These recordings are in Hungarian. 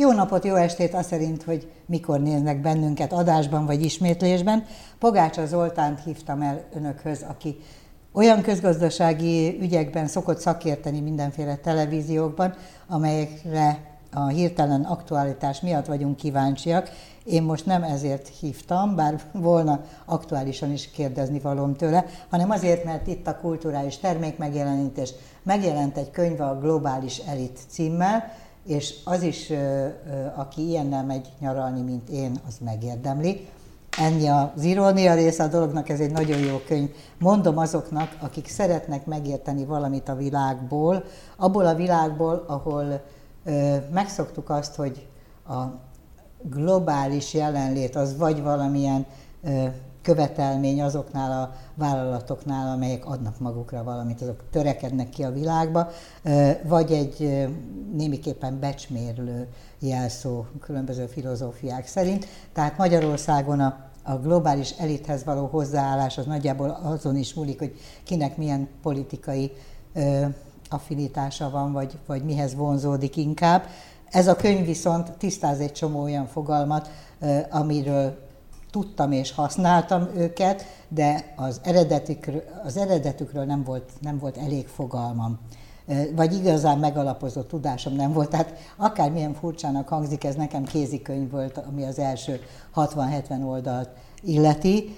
Jó napot, jó estét, azt szerint, hogy mikor néznek bennünket adásban vagy ismétlésben. Pogácsa Zoltánt hívtam el önökhöz, aki olyan közgazdasági ügyekben szokott szakérteni mindenféle televíziókban, amelyekre a hirtelen aktualitás miatt vagyunk kíváncsiak. Én most nem ezért hívtam, bár volna aktuálisan is kérdezni valóm tőle, hanem azért, mert itt a kulturális termékmegjelenítés megjelent egy könyve a Globális Elit címmel, és az is, aki ilyennel megy nyaralni, mint én, az megérdemli. Ennyi az irónia része a dolognak, ez egy nagyon jó könyv. Mondom azoknak, akik szeretnek megérteni valamit a világból, abból a világból, ahol ö, megszoktuk azt, hogy a globális jelenlét az vagy valamilyen ö, követelmény azoknál a vállalatoknál, amelyek adnak magukra valamit, azok törekednek ki a világba, vagy egy némiképpen becsmérlő jelszó különböző filozófiák szerint. Tehát Magyarországon a, a globális elithez való hozzáállás az nagyjából azon is múlik, hogy kinek milyen politikai affinitása van, vagy, vagy mihez vonzódik inkább. Ez a könyv viszont tisztáz egy csomó olyan fogalmat, amiről tudtam és használtam őket, de az, az eredetükről nem volt, nem volt elég fogalmam vagy igazán megalapozott tudásom nem volt. Tehát akármilyen furcsának hangzik, ez nekem kézikönyv volt, ami az első 60-70 oldalt illeti,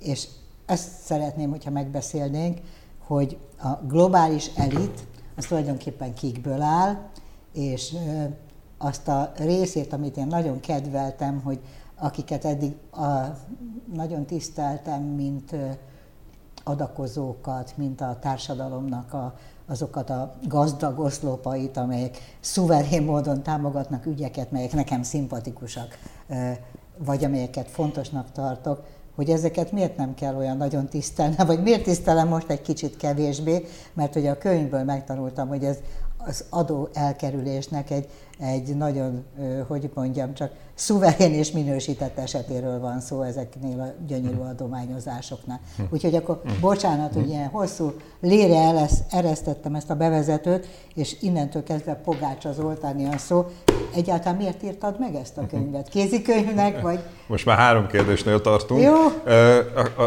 és ezt szeretném, hogyha megbeszélnénk, hogy a globális elit, az tulajdonképpen kikből áll, és azt a részét, amit én nagyon kedveltem, hogy akiket eddig a, nagyon tiszteltem, mint adakozókat, mint a társadalomnak a, azokat a gazdag oszlopait, amelyek szuverén módon támogatnak ügyeket, melyek nekem szimpatikusak, vagy amelyeket fontosnak tartok, hogy ezeket miért nem kell olyan nagyon tisztelni, vagy miért tisztelem most egy kicsit kevésbé, mert ugye a könyvből megtanultam, hogy ez az adó elkerülésnek egy, egy nagyon, hogy mondjam, csak szuverén és minősített esetéről van szó ezeknél a gyönyörű hm. adományozásoknál. Hm. Úgyhogy akkor hm. bocsánat, hogy ilyen hosszú lére eresztettem ezt a bevezetőt, és innentől kezdve Pogácsa Zoltáni a szó. Egyáltalán miért írtad meg ezt a könyvet? Kézikönyvnek, vagy? Most már három kérdésnél tartunk. Jó.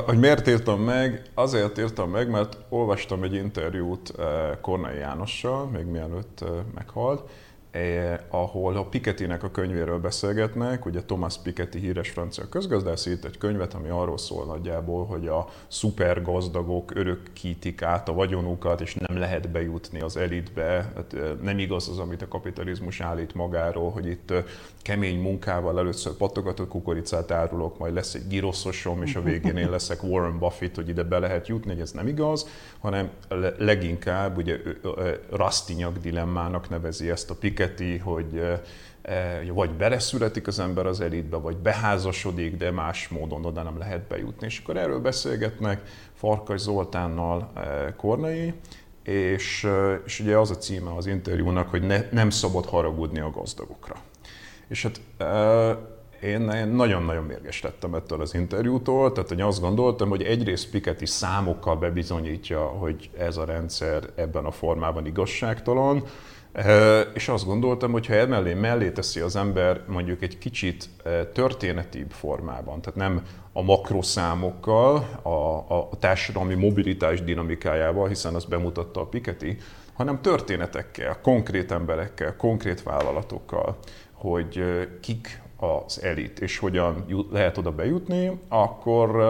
Hogy miért írtam meg? Azért írtam meg, mert olvastam egy interjút Kornai Jánossal, még mielőtt meghalt, eh, ahol a Pikettynek a könyvéről beszélgetnek, ugye Thomas Piketty híres francia közgazdász írt egy könyvet, ami arról szól nagyjából, hogy a szupergazdagok örökítik át a vagyonukat, és nem lehet bejutni az elitbe. Hát, eh, nem igaz az, amit a kapitalizmus állít magáról, hogy itt eh, kemény munkával először patogatott kukoricát árulok, majd lesz egy giroszosom, és a végén én leszek Warren Buffett, hogy ide be lehet jutni, hogy ez nem igaz, hanem leginkább ugye Rastinyak dilemmának nevezi ezt a Piketty, hogy vagy beleszületik az ember az elitbe, vagy beházasodik, de más módon oda nem lehet bejutni. És akkor erről beszélgetnek Farkas Zoltánnal Kornai, és, és ugye az a címe az interjúnak, hogy ne, nem szabad haragudni a gazdagokra. És hát én nagyon-nagyon mérges lettem ettől az interjútól, tehát hogy azt gondoltam, hogy egyrészt Piketty számokkal bebizonyítja, hogy ez a rendszer ebben a formában igazságtalan, és azt gondoltam, hogy ha emellé mellé teszi az ember mondjuk egy kicsit történetibb formában, tehát nem a makroszámokkal, a, a társadalmi mobilitás dinamikájával, hiszen azt bemutatta a Piketty, hanem történetekkel, konkrét emberekkel, konkrét vállalatokkal, hogy kik az elit, és hogyan lehet oda bejutni, akkor,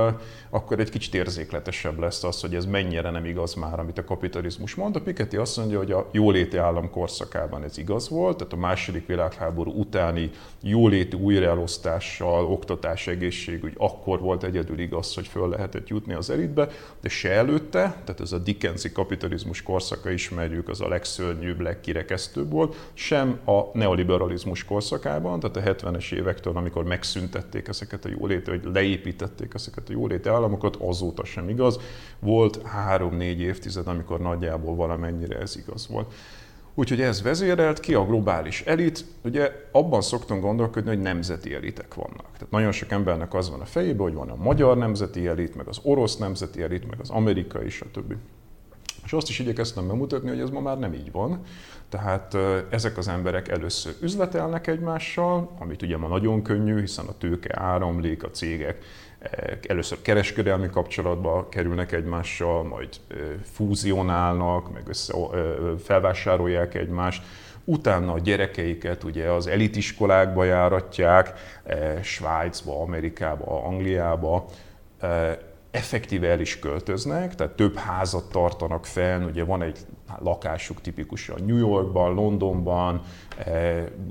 akkor egy kicsit érzékletesebb lesz az, hogy ez mennyire nem igaz már, amit a kapitalizmus mond. A Piketty azt mondja, hogy a jóléti állam korszakában ez igaz volt, tehát a második világháború utáni jóléti újraelosztással, oktatás, egészségügy, akkor volt egyedül igaz, hogy föl lehetett jutni az elitbe, de se előtte, tehát ez a Dickensi kapitalizmus korszaka ismerjük, az a legszörnyűbb, legkirekesztőbb volt, sem a neoliberalizmus korszakában, tehát a 70-es évektől, amikor megszüntették ezeket a jóléti, vagy leépítették ezeket a jóléti államokat, azóta sem igaz. Volt három-négy évtized, amikor nagyjából valamennyire ez igaz volt. Úgyhogy ez vezérelt ki a globális elit. Ugye abban szoktunk gondolkodni, hogy nemzeti elitek vannak. Tehát nagyon sok embernek az van a fejében, hogy van a magyar nemzeti elit, meg az orosz nemzeti elit, meg az amerikai, stb. És azt is igyekeztem bemutatni, hogy ez ma már nem így van. Tehát ezek az emberek először üzletelnek egymással, amit ugye ma nagyon könnyű, hiszen a tőke áramlik, a cégek először kereskedelmi kapcsolatba kerülnek egymással, majd fúzionálnak, meg össze, felvásárolják egymást, utána a gyerekeiket ugye az elitiskolákba járatják, Svájcba, Amerikába, Angliába, effektíve el is költöznek, tehát több házat tartanak fenn, ugye van egy lakásuk tipikusan New Yorkban, Londonban,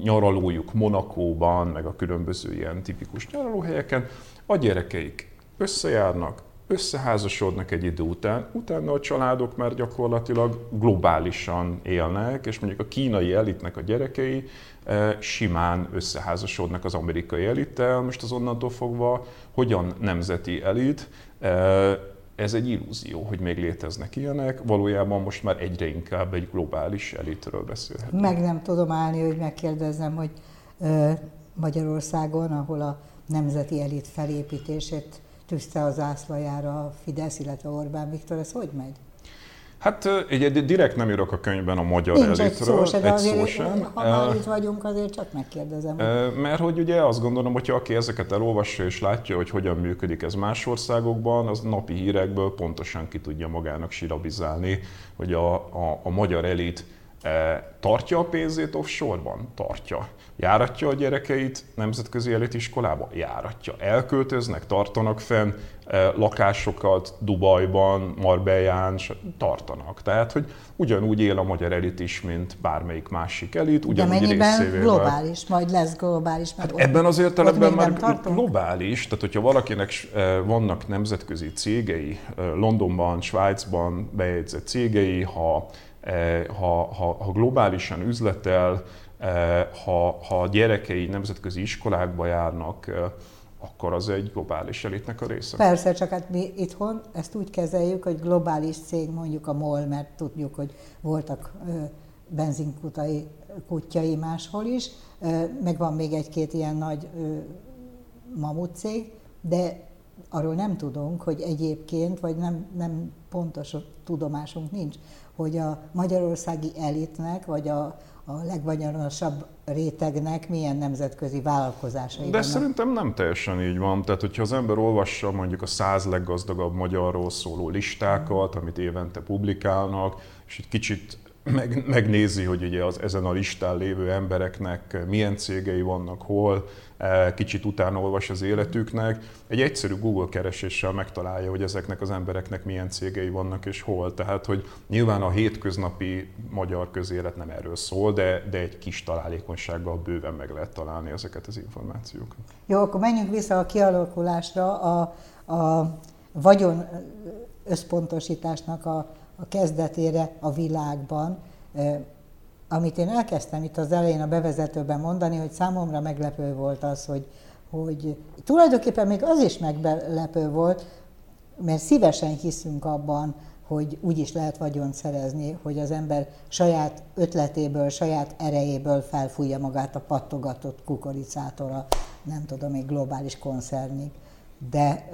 nyaralójuk Monakóban, meg a különböző ilyen tipikus nyaralóhelyeken, a gyerekeik összejárnak, összeházasodnak egy idő után, utána a családok már gyakorlatilag globálisan élnek, és mondjuk a kínai elitnek a gyerekei eh, simán összeházasodnak az amerikai elittel, most az onnantól fogva hogyan nemzeti elit, eh, ez egy illúzió, hogy még léteznek ilyenek, valójában most már egyre inkább egy globális elitről beszélhetünk. Meg nem tudom állni, hogy megkérdezzem, hogy Magyarországon, ahol a nemzeti elit felépítését tűzte az zászlajára a Fidesz, illetve Orbán Viktor, ez hogy megy? Hát egy, direkt nem írok a könyvben a magyar Nincs elitről. egy szó se, egy azért, szó sem. ha már itt vagyunk, azért csak megkérdezem. Mert hogy ugye azt gondolom, hogy aki ezeket elolvassa és látja, hogy hogyan működik ez más országokban, az napi hírekből pontosan ki tudja magának silabizálni, hogy a, a, a magyar elit tartja a pénzét offshore-ban? Tartja. Járatja a gyerekeit nemzetközi elitiskolába? Járatja. Elköltöznek, tartanak fenn lakásokat Dubajban, Marbellán, tartanak. Tehát, hogy ugyanúgy él a magyar elit is, mint bármelyik másik elit, ugyanúgy De mennyiben globális, majd lesz globális? Hát ebben az értelemben már globális, tehát hogyha valakinek vannak nemzetközi cégei, Londonban, Svájcban bejegyzett cégei, ha Eh, ha, ha, ha globálisan üzletel, eh, ha, ha a gyerekei nemzetközi iskolákba járnak, eh, akkor az egy globális elitnek a része. Persze, csak hát mi itthon ezt úgy kezeljük, hogy globális cég, mondjuk a MOL, mert tudjuk, hogy voltak benzinkutai kutyai máshol is, meg van még egy-két ilyen nagy mamut cég, de arról nem tudunk, hogy egyébként, vagy nem, nem pontos tudomásunk nincs, hogy a magyarországi elitnek, vagy a, a legvagyonosabb rétegnek milyen nemzetközi vállalkozásai De vannak. szerintem nem teljesen így van. Tehát, hogyha az ember olvassa mondjuk a száz leggazdagabb magyarról szóló listákat, amit évente publikálnak, és egy kicsit meg, megnézi, hogy ugye az ezen a listán lévő embereknek milyen cégei vannak, hol, e, kicsit utána az életüknek. Egy egyszerű Google kereséssel megtalálja, hogy ezeknek az embereknek milyen cégei vannak és hol. Tehát, hogy nyilván a hétköznapi magyar közélet nem erről szól, de, de egy kis találékonysággal bőven meg lehet találni ezeket az információkat. Jó, akkor menjünk vissza a kialakulásra. A, a vagyon összpontosításnak a a kezdetére a világban, amit én elkezdtem itt az elején a bevezetőben mondani, hogy számomra meglepő volt az, hogy, hogy tulajdonképpen még az is meglepő volt, mert szívesen hiszünk abban, hogy úgy is lehet vagyont szerezni, hogy az ember saját ötletéből, saját erejéből felfújja magát a pattogatott kukoricától a nem tudom, még globális koncernig. De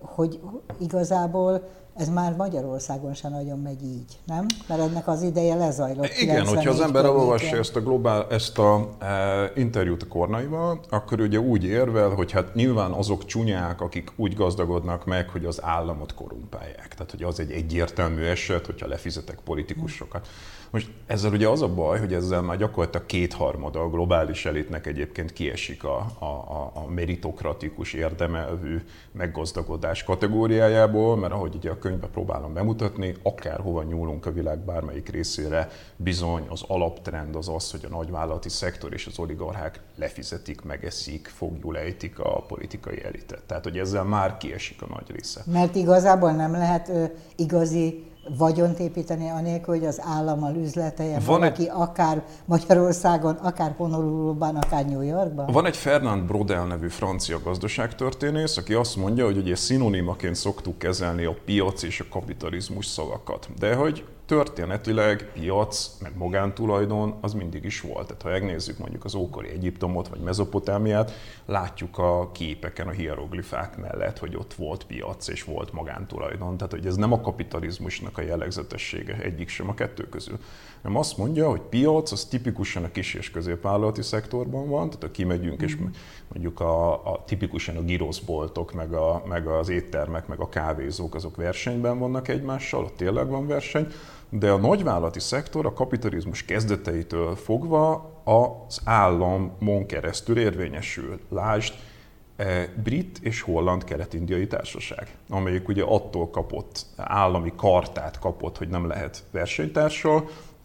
hogy igazából ez már Magyarországon sem nagyon megy így, nem? Mert ennek az ideje lezajlott. Igen, hogyha az ember elolvassa ezt a, globál, ezt a e, interjút a Kornaival, akkor ugye úgy érvel, hogy hát nyilván azok csúnyák, akik úgy gazdagodnak meg, hogy az államot korumpálják. Tehát, hogy az egy egyértelmű eset, hogyha lefizetek politikusokat. Most ezzel ugye az a baj, hogy ezzel már gyakorlatilag kétharmada a globális elitnek egyébként kiesik a, a, a meritokratikus érdemelvű meggazdagodás kategóriájából, mert ahogy ugye a könyvben próbálom bemutatni, akárhova nyúlunk a világ bármelyik részére, bizony az alaptrend az az, hogy a nagyvállalati szektor és az oligarchák lefizetik, megeszik, fogjul ejtik a politikai elitet. Tehát, hogy ezzel már kiesik a nagy része. Mert igazából nem lehet ö, igazi vagyont építeni anélkül, hogy az állammal üzletelje Van valaki egy... akár Magyarországon, akár Honoluluban, akár New Yorkban? Van egy Fernand Brodel nevű francia gazdaságtörténész, aki azt mondja, hogy ugye szinonimaként szoktuk kezelni a piac és a kapitalizmus szavakat. De hogy történetileg piac, meg magántulajdon az mindig is volt. Tehát ha megnézzük mondjuk az ókori Egyiptomot, vagy Mezopotámiát, látjuk a képeken, a hieroglifák mellett, hogy ott volt piac és volt magántulajdon. Tehát hogy ez nem a kapitalizmusnak a jellegzetessége egyik sem a kettő közül. Nem azt mondja, hogy piac az tipikusan a kis és középvállalati szektorban van, tehát ha kimegyünk és mm. mondjuk a, a tipikusan a giroszboltok, meg, a, meg az éttermek, meg a kávézók, azok versenyben vannak egymással, ott tényleg van verseny, de a nagyvállalati szektor a kapitalizmus kezdeteitől fogva az államon keresztül érvényesül. Lásd, e, brit és holland kelet-indiai társaság, amelyik ugye attól kapott, állami kartát kapott, hogy nem lehet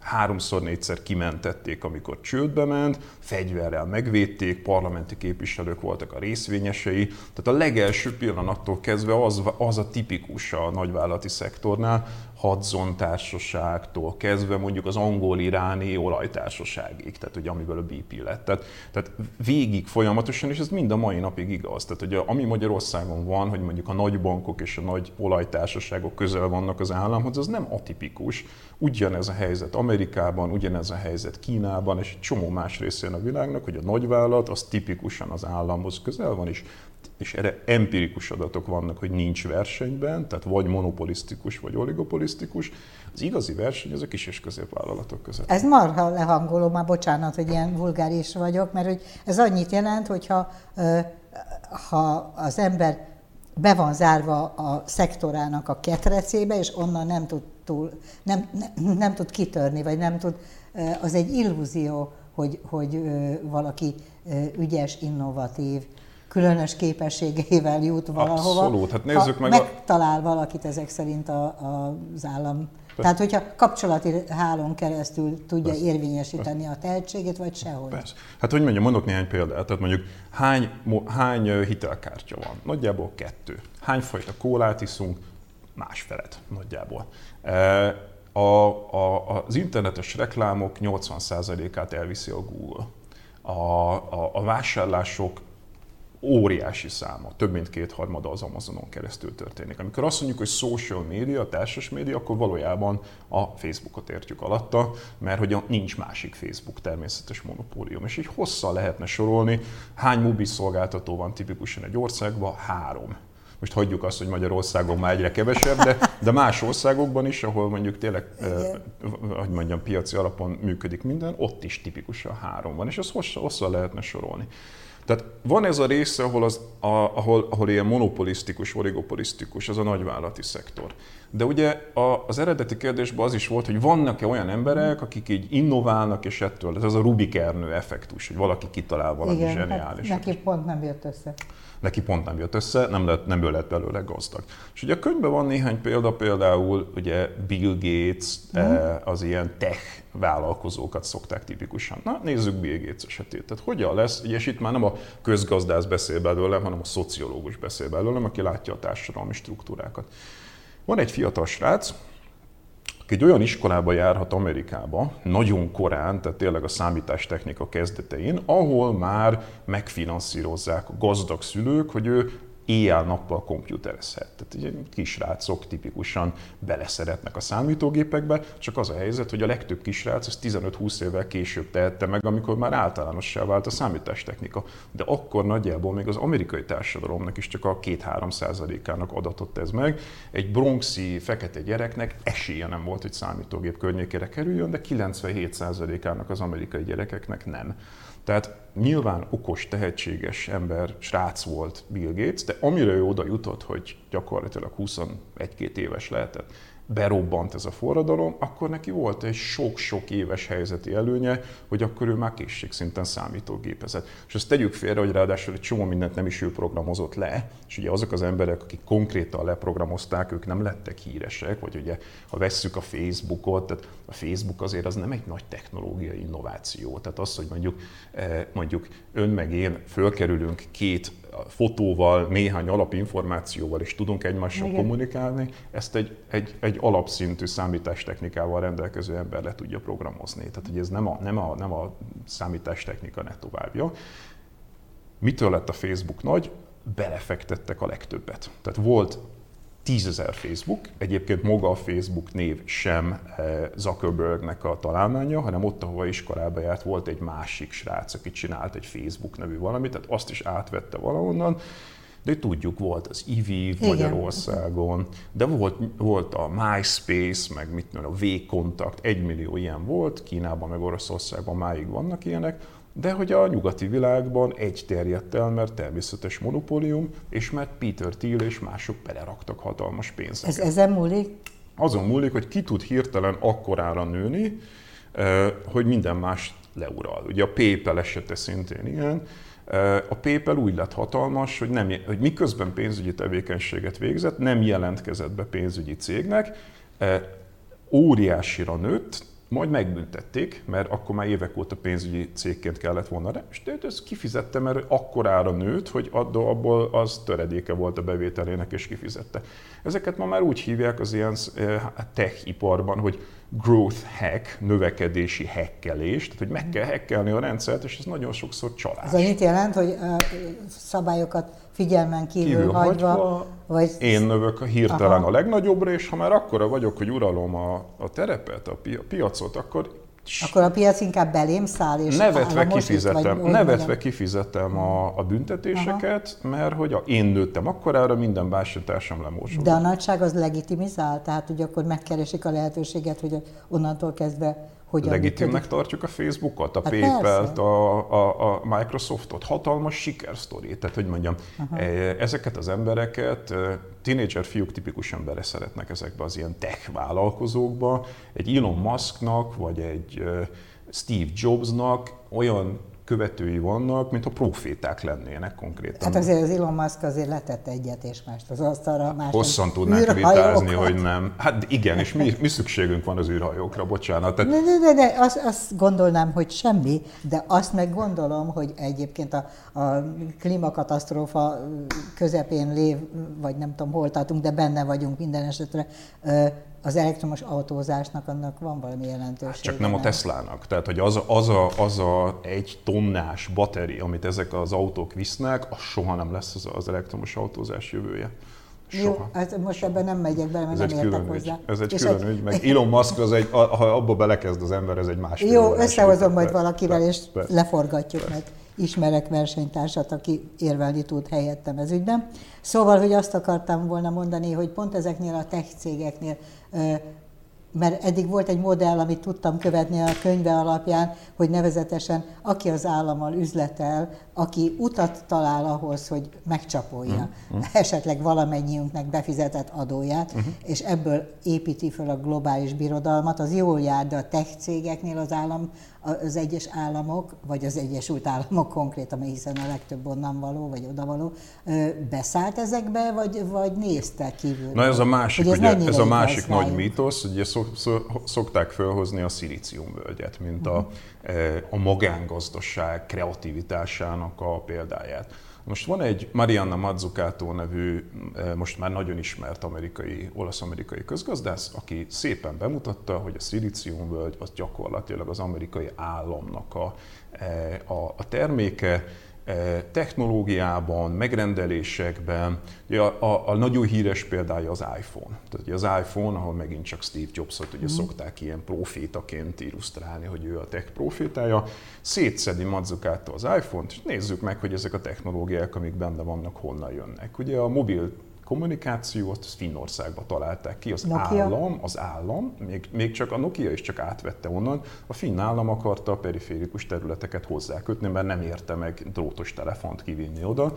versenytársal, háromszor-négyszer kimentették, amikor csődbe ment, fegyverrel megvédték, parlamenti képviselők voltak a részvényesei. Tehát a legelső pillanattól kezdve az, az a tipikus a nagyvállalati szektornál, Hudson társaságtól kezdve mondjuk az angol-iráni olajtársaságig, tehát ugye amiből a BP lett. Tehát, tehát végig folyamatosan, és ez mind a mai napig igaz. Tehát ugye ami Magyarországon van, hogy mondjuk a nagy bankok és a nagy olajtársaságok közel vannak az államhoz, az nem atipikus. Ugyanez a helyzet Amerikában, ugyanez a helyzet Kínában, és egy csomó más részén a világnak, hogy a nagyvállalat az tipikusan az államhoz közel van, és és erre empirikus adatok vannak, hogy nincs versenyben, tehát vagy monopolisztikus, vagy oligopolisztikus. Az igazi verseny az a kis és középvállalatok között. Ez marha lehangoló, már bocsánat, hogy ilyen vulgáris vagyok, mert hogy ez annyit jelent, hogyha ha az ember be van zárva a szektorának a ketrecébe, és onnan nem tud, túl, nem, nem, nem tud kitörni, vagy nem tud, az egy illúzió, hogy, hogy valaki ügyes, innovatív, különös képességeivel jut valahova. Abszolút, hát nézzük meg. Megtalál a... valakit ezek szerint a, a, az állam. Tehát, hogyha kapcsolati hálón keresztül tudja Persze. érvényesíteni Persze. a tehetségét, vagy sehogy. Persze. Hát, hogy mondjam, mondok néhány példát. Tehát mondjuk hány, hány hitelkártya van? Nagyjából kettő. Hány fajta kólát iszunk? Másfelet nagyjából. E, a, a, az internetes reklámok 80%-át elviszi a Google. A, a, a vásárlások óriási száma, több mint kétharmada az Amazonon keresztül történik. Amikor azt mondjuk, hogy social media, társas média, akkor valójában a Facebookot értjük alatta, mert hogy nincs másik Facebook természetes monopólium. És így hosszal lehetne sorolni, hány mobil szolgáltató van tipikusan egy országban? Három. Most hagyjuk azt, hogy Magyarországon már egyre kevesebb, de, de más országokban is, ahol mondjuk tényleg, eh, hogy mondjam, piaci alapon működik minden, ott is tipikusan három van, és ezt hosszal lehetne sorolni. Tehát van ez a része, ahol, az, a, ahol, ahol ilyen monopolisztikus, oligopolisztikus, az a nagyvállalati szektor. De ugye a, az eredeti kérdésben az is volt, hogy vannak-e olyan emberek, akik így innoválnak, és ettől, ez az a Rubik Ernő effektus, hogy valaki kitalál valami Igen, zseniális. Hát neki pont nem jött össze. Neki pont nem jött össze, nem lett, nem lett belőle gazdag. És ugye a könyvben van néhány példa, például ugye Bill Gates, mm. az ilyen tech vállalkozókat szokták tipikusan. Na, nézzük Bill Gates esetét. Tehát hogyan lesz, és itt már nem a közgazdász beszél belőlem, hanem a szociológus beszél belőlem, aki látja a társadalmi struktúrákat. Van egy fiatal srác, aki egy olyan iskolába járhat Amerikába, nagyon korán, tehát tényleg a számítástechnika kezdetein, ahol már megfinanszírozzák a gazdag szülők, hogy ő éjjel-nappal komputerezhet. Tehát ugye kisrácok tipikusan beleszeretnek a számítógépekbe, csak az a helyzet, hogy a legtöbb kisrác az 15-20 évvel később tehette meg, amikor már általánossá vált a számítástechnika. De akkor nagyjából még az amerikai társadalomnak is csak a 2-3 százalékának adatott ez meg. Egy bronxi fekete gyereknek esélye nem volt, hogy számítógép környékére kerüljön, de 97 százalékának az amerikai gyerekeknek nem. Tehát nyilván okos, tehetséges ember, srác volt Bill Gates, de amire ő oda jutott, hogy gyakorlatilag 21-2 éves lehetett, berobbant ez a forradalom, akkor neki volt egy sok-sok éves helyzeti előnye, hogy akkor ő már készségszinten számítógépezett. És azt tegyük félre, hogy ráadásul egy csomó mindent nem is ő programozott le, és ugye azok az emberek, akik konkrétan leprogramozták, ők nem lettek híresek, vagy ugye ha vesszük a Facebookot, tehát a Facebook azért az nem egy nagy technológiai innováció. Tehát az, hogy mondjuk, eh, mondjuk ön meg én fölkerülünk két fotóval, néhány alapinformációval is tudunk egymással Igen. kommunikálni, ezt egy, egy, egy alapszintű számítástechnikával rendelkező ember le tudja programozni. Tehát, hogy ez nem a, nem a, nem a számítástechnika ne továbbja. Mitől lett a Facebook nagy? Belefektettek a legtöbbet. Tehát volt tízezer Facebook, egyébként maga a Facebook név sem Zuckerbergnek a találmánya, hanem ott, ahova iskolába járt, volt egy másik srác, aki csinált egy Facebook nevű valamit, tehát azt is átvette valahonnan, de tudjuk, volt az IVI Magyarországon, de volt, volt a MySpace, meg mit tudom, a V-kontakt, egy millió ilyen volt, Kínában, meg Oroszországban máig vannak ilyenek, de hogy a nyugati világban egy terjedt el, mert természetes monopólium, és mert Peter Thiel és mások beleraktak hatalmas pénzeket. Ez ezen múlik? Azon múlik, hogy ki tud hirtelen akkorára nőni, eh, hogy minden más leural. Ugye a PayPal esete szintén ilyen, a PayPal úgy lett hatalmas, hogy, nem, hogy miközben pénzügyi tevékenységet végzett, nem jelentkezett be pénzügyi cégnek, óriásira nőtt, majd megbüntették, mert akkor már évek óta pénzügyi cégként kellett volna, és de ezt kifizette, mert akkorára nőtt, hogy abból az töredéke volt a bevételének, és kifizette. Ezeket ma már úgy hívják az ilyen tech iparban, hogy growth hack, növekedési hekkelés, tehát hogy meg kell hekkelni a rendszert, és ez nagyon sokszor csalás. Ez annyit jelent, hogy szabályokat figyelmen kívül, kívül hagyva, hagyva vagy... én növök hirtelen Aha. a legnagyobbra, és ha már akkora vagyok, hogy uralom a, a terepet, a, pi- a piacot, akkor akkor a piac inkább belém száll, és nevetve kifizetem, itt, vagy, nevetve kifizetem a, a büntetéseket, Aha. mert hogy a, én nőttem akkorára, minden bástyátársam lemósult. De a nagyság az legitimizál? Tehát, hogy akkor megkeresik a lehetőséget, hogy onnantól kezdve hogyan Legitimnek működik? tartjuk a Facebookot, a hát PayPal-t, a, a, a Microsoftot, hatalmas sikersztori. Tehát, hogy mondjam, Aha. E, ezeket az embereket, e, tínédzser fiúk tipikusan bele szeretnek ezekbe az ilyen tech vállalkozókba. Egy Elon Musknak, vagy egy e, Steve Jobsnak olyan követői vannak, mint a proféták lennének konkrétan. Hát azért az Elon Musk azért letett egyet és mást az asztalra. Más Hosszan tudnánk vitázni, hogy nem. Hát igen, és mi, mi szükségünk van az űrhajókra, bocsánat. Tehát... De, de, de, de azt, azt gondolnám, hogy semmi, de azt meg gondolom, hogy egyébként a, a klímakatasztrófa közepén lév, vagy nem tudom hol tartunk, de benne vagyunk minden esetre, az elektromos autózásnak annak van valami jelentősége. Hát csak nem, nem a Teslának. Tehát, hogy az, az, a, az a egy tonnás batteri, amit ezek az autók visznek, az soha nem lesz az, az elektromos autózás jövője. Soha. Jó, hát most ebben nem megyek bele, mert ez nem értek hozzá. Ügy. Ez egy és külön egy... ügy, meg Elon Musk, az egy, ha abba belekezd az ember, ez egy másik. Jó, összehozom majd valakivel, és persze, leforgatjuk persze. meg. Ismerek versenytársat, aki érvelni tud helyettem ez ügyben. Szóval, hogy azt akartam volna mondani, hogy pont ezeknél a tech cégeknél mert eddig volt egy modell, amit tudtam követni a könyve alapján, hogy nevezetesen aki az állammal üzletel, aki utat talál ahhoz, hogy megcsapolja uh-huh. esetleg valamennyiünknek befizetett adóját, uh-huh. és ebből építi fel a globális birodalmat, az jól jár, de a tech cégeknél az állam, az egyes államok, vagy az Egyesült Államok konkrétan, hiszen a legtöbb onnan való, vagy odavaló, beszállt ezekbe, vagy, vagy nézte kívül? Na ez a másik, ez, ugye, ez a másik nagy mítosz, ugye szokták felhozni a szilíciumvölgyet, mint a, e, a magángazdaság kreativitásának a példáját. Most van egy Marianna Mazzucato nevű, e, most már nagyon ismert amerikai, olasz-amerikai közgazdász, aki szépen bemutatta, hogy a szilíciumvölgy az gyakorlatilag az amerikai államnak a, e, a, a terméke, technológiában, megrendelésekben. A, a, a nagyon híres példája az iPhone. Tehát az iPhone, ahol megint csak Steve Jobsot ugye mm. szokták ilyen profétaként illusztrálni, hogy ő a tech profétája, szétszedi Mazzucato az iPhone-t, és nézzük meg, hogy ezek a technológiák, amik benne vannak, honnan jönnek. Ugye a mobil kommunikációt Finnországba találták ki, az Nokia. állam, az állam, még, még csak a Nokia is csak átvette onnan, a finn állam akarta a periférikus területeket hozzákötni, mert nem érte meg drótos telefont kivinni oda,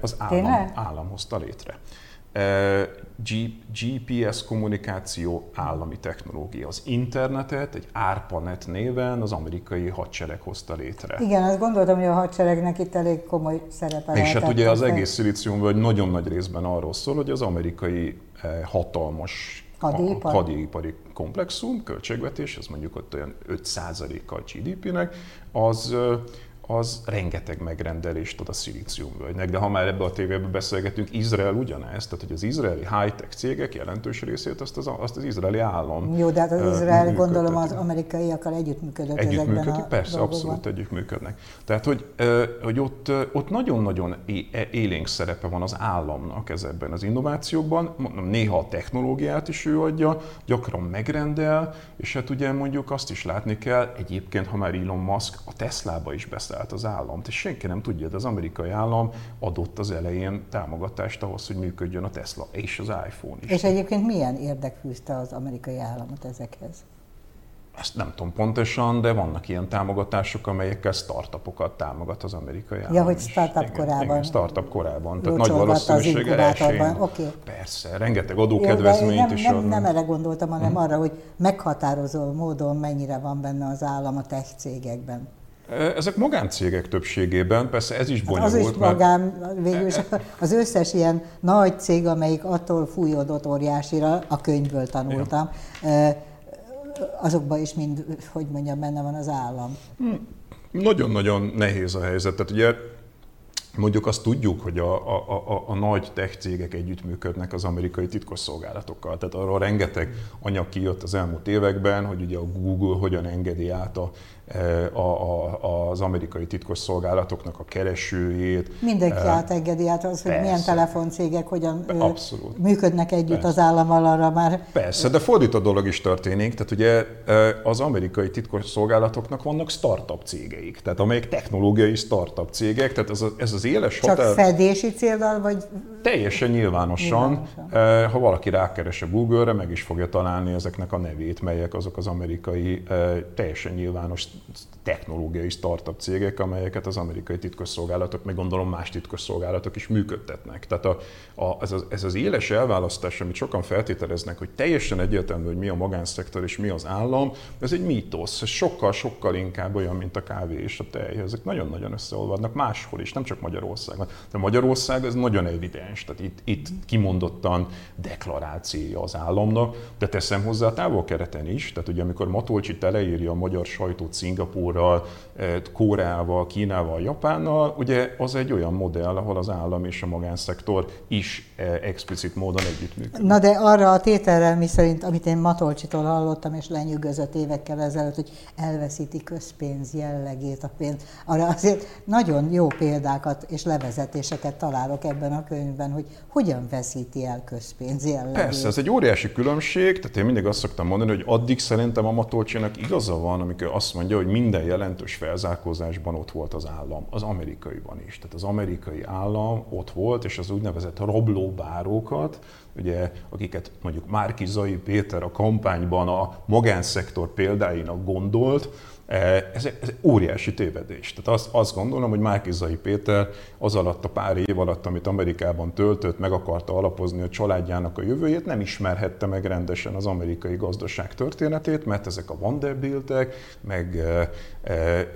az állam, állam hozta létre. GPS kommunikáció állami technológia. Az internetet egy ARPANET néven az amerikai hadsereg hozta létre. Igen, azt gondoltam, hogy a hadseregnek itt elég komoly szerepe És hát ugye az egész szilícium vagy nagyon nagy részben arról szól, hogy az amerikai hatalmas hadipari, hadipari komplexum, költségvetés, ez mondjuk ott olyan 5%-kal GDP-nek, az az rengeteg megrendelést ad a szilíciumvölgynek. De ha már ebbe a tévében beszélgetünk, Izrael ugyanez, tehát hogy az izraeli high-tech cégek jelentős részét azt az, azt az izraeli állam Jó, de hát az Izrael gondolom az amerikaiakkal együttműködött együttműködik, ezekben a persze, dolgokban. abszolút együttműködnek. Tehát, hogy, hogy ott, ott nagyon-nagyon élénk szerepe van az államnak ezekben az innovációkban. Néha a technológiát is ő adja, gyakran megrendel, és hát ugye mondjuk azt is látni kell, egyébként, ha már Elon Musk a Teslába is beszállt az állam, és senki nem tudja, de az amerikai állam adott az elején támogatást ahhoz, hogy működjön a Tesla és az iPhone is. És egyébként milyen érdek fűzte az amerikai államot ezekhez? Ezt nem tudom pontosan, de vannak ilyen támogatások, amelyekkel startupokat támogat az amerikai állam. Ja, hogy startup igen, korában. Igen, startup korában. Tehát nagy inkubátorban. elsőn. Oké. Persze, rengeteg adókedvezményt nem, is nem, adnak. nem erre gondoltam, hanem arra, hogy meghatározó módon mennyire van benne az állam a tech cégekben. Ezek magáncégek többségében, persze ez is Hát bonyolult, az is mert magán, végül is az összes ilyen nagy cég, amelyik attól fújódott óriásira, a könyvből tanultam, azokban is mind, hogy mondjam, benne van az állam. nagyon-nagyon nehéz a helyzet. Tehát ugye Mondjuk azt tudjuk, hogy a, a, a, a nagy tech cégek együttműködnek az amerikai titkosszolgálatokkal. Tehát arról rengeteg anyag kijött az elmúlt években, hogy ugye a Google hogyan engedi át a, a, a, az amerikai titkosszolgálatoknak a keresőjét. Mindenki átengedi át az, hogy Persze. milyen telefoncégek hogyan Abszolút. működnek együtt Persze. az állammal, arra már Persze, de fordított dolog is történik. Tehát ugye az amerikai titkosszolgálatoknak vannak startup cégeik, tehát amelyek technológiai startup cégek, tehát ez, a, ez az éles csak határ fedési céllal, vagy teljesen nyilvánosan, Nyilvánosan. ha valaki rákeres a Google-re, meg is fogja találni ezeknek a nevét, melyek azok az amerikai teljesen nyilvános technológiai startup cégek, amelyeket az amerikai titkosszolgálatok, meg gondolom más titkosszolgálatok is működtetnek. Tehát a, a, ez, az, ez az éles elválasztás, amit sokan feltételeznek, hogy teljesen egyértelmű, hogy mi a magánszektor és mi az állam, ez egy mítosz. Ez sokkal-sokkal inkább olyan, mint a kávé és a tej. Ezek nagyon-nagyon összeolvadnak máshol is, nem csak Magyarországon. De Magyarország ez nagyon evidens, tehát itt, itt kimondottan deklarált célja az államnak, de teszem hozzá a távol-kereten is, tehát ugye amikor Matolcsi teleírja a magyar sajtót Szingapúrral, eh, Koreával, Kínával, Japánnal, ugye az egy olyan modell, ahol az állam és a magánszektor is eh, explicit módon együttműködik. Na de arra a tételre, mi szerint, amit én Matolcsitól hallottam, és lenyűgözött évekkel ezelőtt, hogy elveszíti közpénz jellegét a pénz. Arra azért nagyon jó példákat és levezetéseket találok ebben a könyvben, hogy hogyan veszíti el közpénz jellegét. Persze, ez egy óriási különbség, tehát én mindig azt szoktam mondani, hogy addig szerintem a Matolcsinak igaza van, amikor azt mondja, hogy minden jelentős felzárkózásban ott volt az állam, az amerikaiban is. Tehát az amerikai állam ott volt, és az úgynevezett rablóbárókat, ugye, akiket mondjuk Márki-Zai Péter a kampányban a magánszektor példáinak gondolt, ez, ez óriási tévedés. Tehát azt, azt gondolom, hogy Márki-Zai Péter az alatt a pár év alatt, amit Amerikában töltött, meg akarta alapozni a családjának a jövőjét, nem ismerhette meg rendesen az amerikai gazdaság történetét, mert ezek a Vanderbiltek, meg e, e,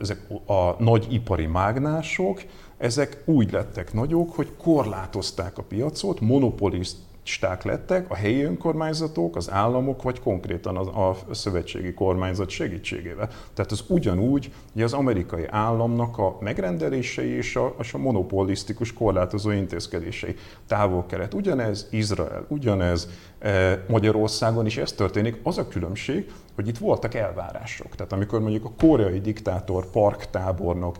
ezek a nagy ipari mágnások, ezek úgy lettek nagyok, hogy korlátozták a piacot, monopoliszt sták lettek, a helyi önkormányzatok, az államok, vagy konkrétan a, a szövetségi kormányzat segítségével. Tehát az ugyanúgy, hogy az amerikai államnak a megrendelései és a, és a monopolisztikus korlátozó intézkedései. Távol-kelet ugyanez, Izrael ugyanez, eh, Magyarországon is ez történik. Az a különbség, hogy itt voltak elvárások. Tehát amikor mondjuk a koreai diktátor parktábornok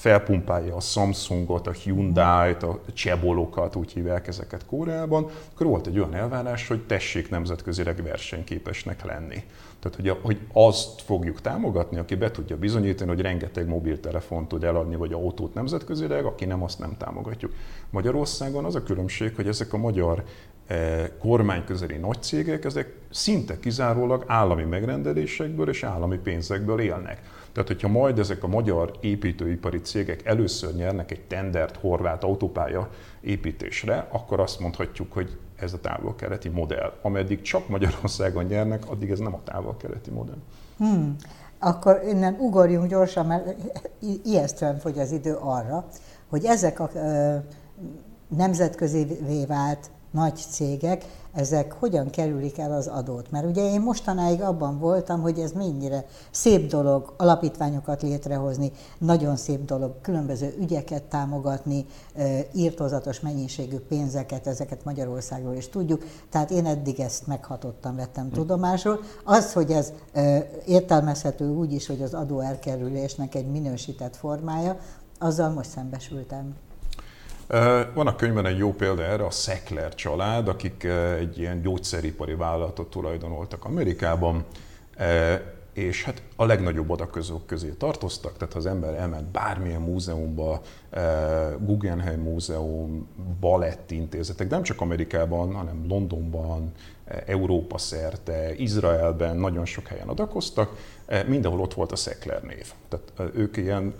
felpumpálja a Samsungot, a Hyundai-t, a Csebolokat, úgy hívják ezeket Koreában, akkor volt egy olyan elvárás, hogy tessék nemzetközileg versenyképesnek lenni. Tehát, hogy, a, hogy azt fogjuk támogatni, aki be tudja bizonyítani, hogy rengeteg mobiltelefont tud eladni, vagy autót nemzetközileg, aki nem, azt nem támogatjuk. Magyarországon az a különbség, hogy ezek a magyar kormányközeli nagy cégek, ezek szinte kizárólag állami megrendelésekből és állami pénzekből élnek. Tehát, hogyha majd ezek a magyar építőipari cégek először nyernek egy tendert horvát autópálya építésre, akkor azt mondhatjuk, hogy ez a távol-keleti modell. Ameddig csak Magyarországon nyernek, addig ez nem a távol-keleti modell. Hmm. Akkor innen ugorjunk gyorsan, mert ijesztően fogy az idő arra, hogy ezek a ö, nemzetközivé vált nagy cégek, ezek hogyan kerülik el az adót. Mert ugye én mostanáig abban voltam, hogy ez mennyire szép dolog alapítványokat létrehozni, nagyon szép dolog különböző ügyeket támogatni, írtozatos mennyiségű pénzeket, ezeket Magyarországról is tudjuk. Tehát én eddig ezt meghatottam, vettem hm. tudomásul. Az, hogy ez értelmezhető úgy is, hogy az adó elkerülésnek egy minősített formája, azzal most szembesültem. Van a könyvben egy jó példa erre, a Szekler család, akik egy ilyen gyógyszeripari vállalatot tulajdonoltak Amerikában, és hát a legnagyobb adaközök közé tartoztak, tehát ha az ember elment bármilyen múzeumba, Guggenheim Múzeum, balettintézetek, nem csak Amerikában, hanem Londonban, Európa szerte, Izraelben, nagyon sok helyen adakoztak, mindenhol ott volt a Szekler név. Tehát ők ilyen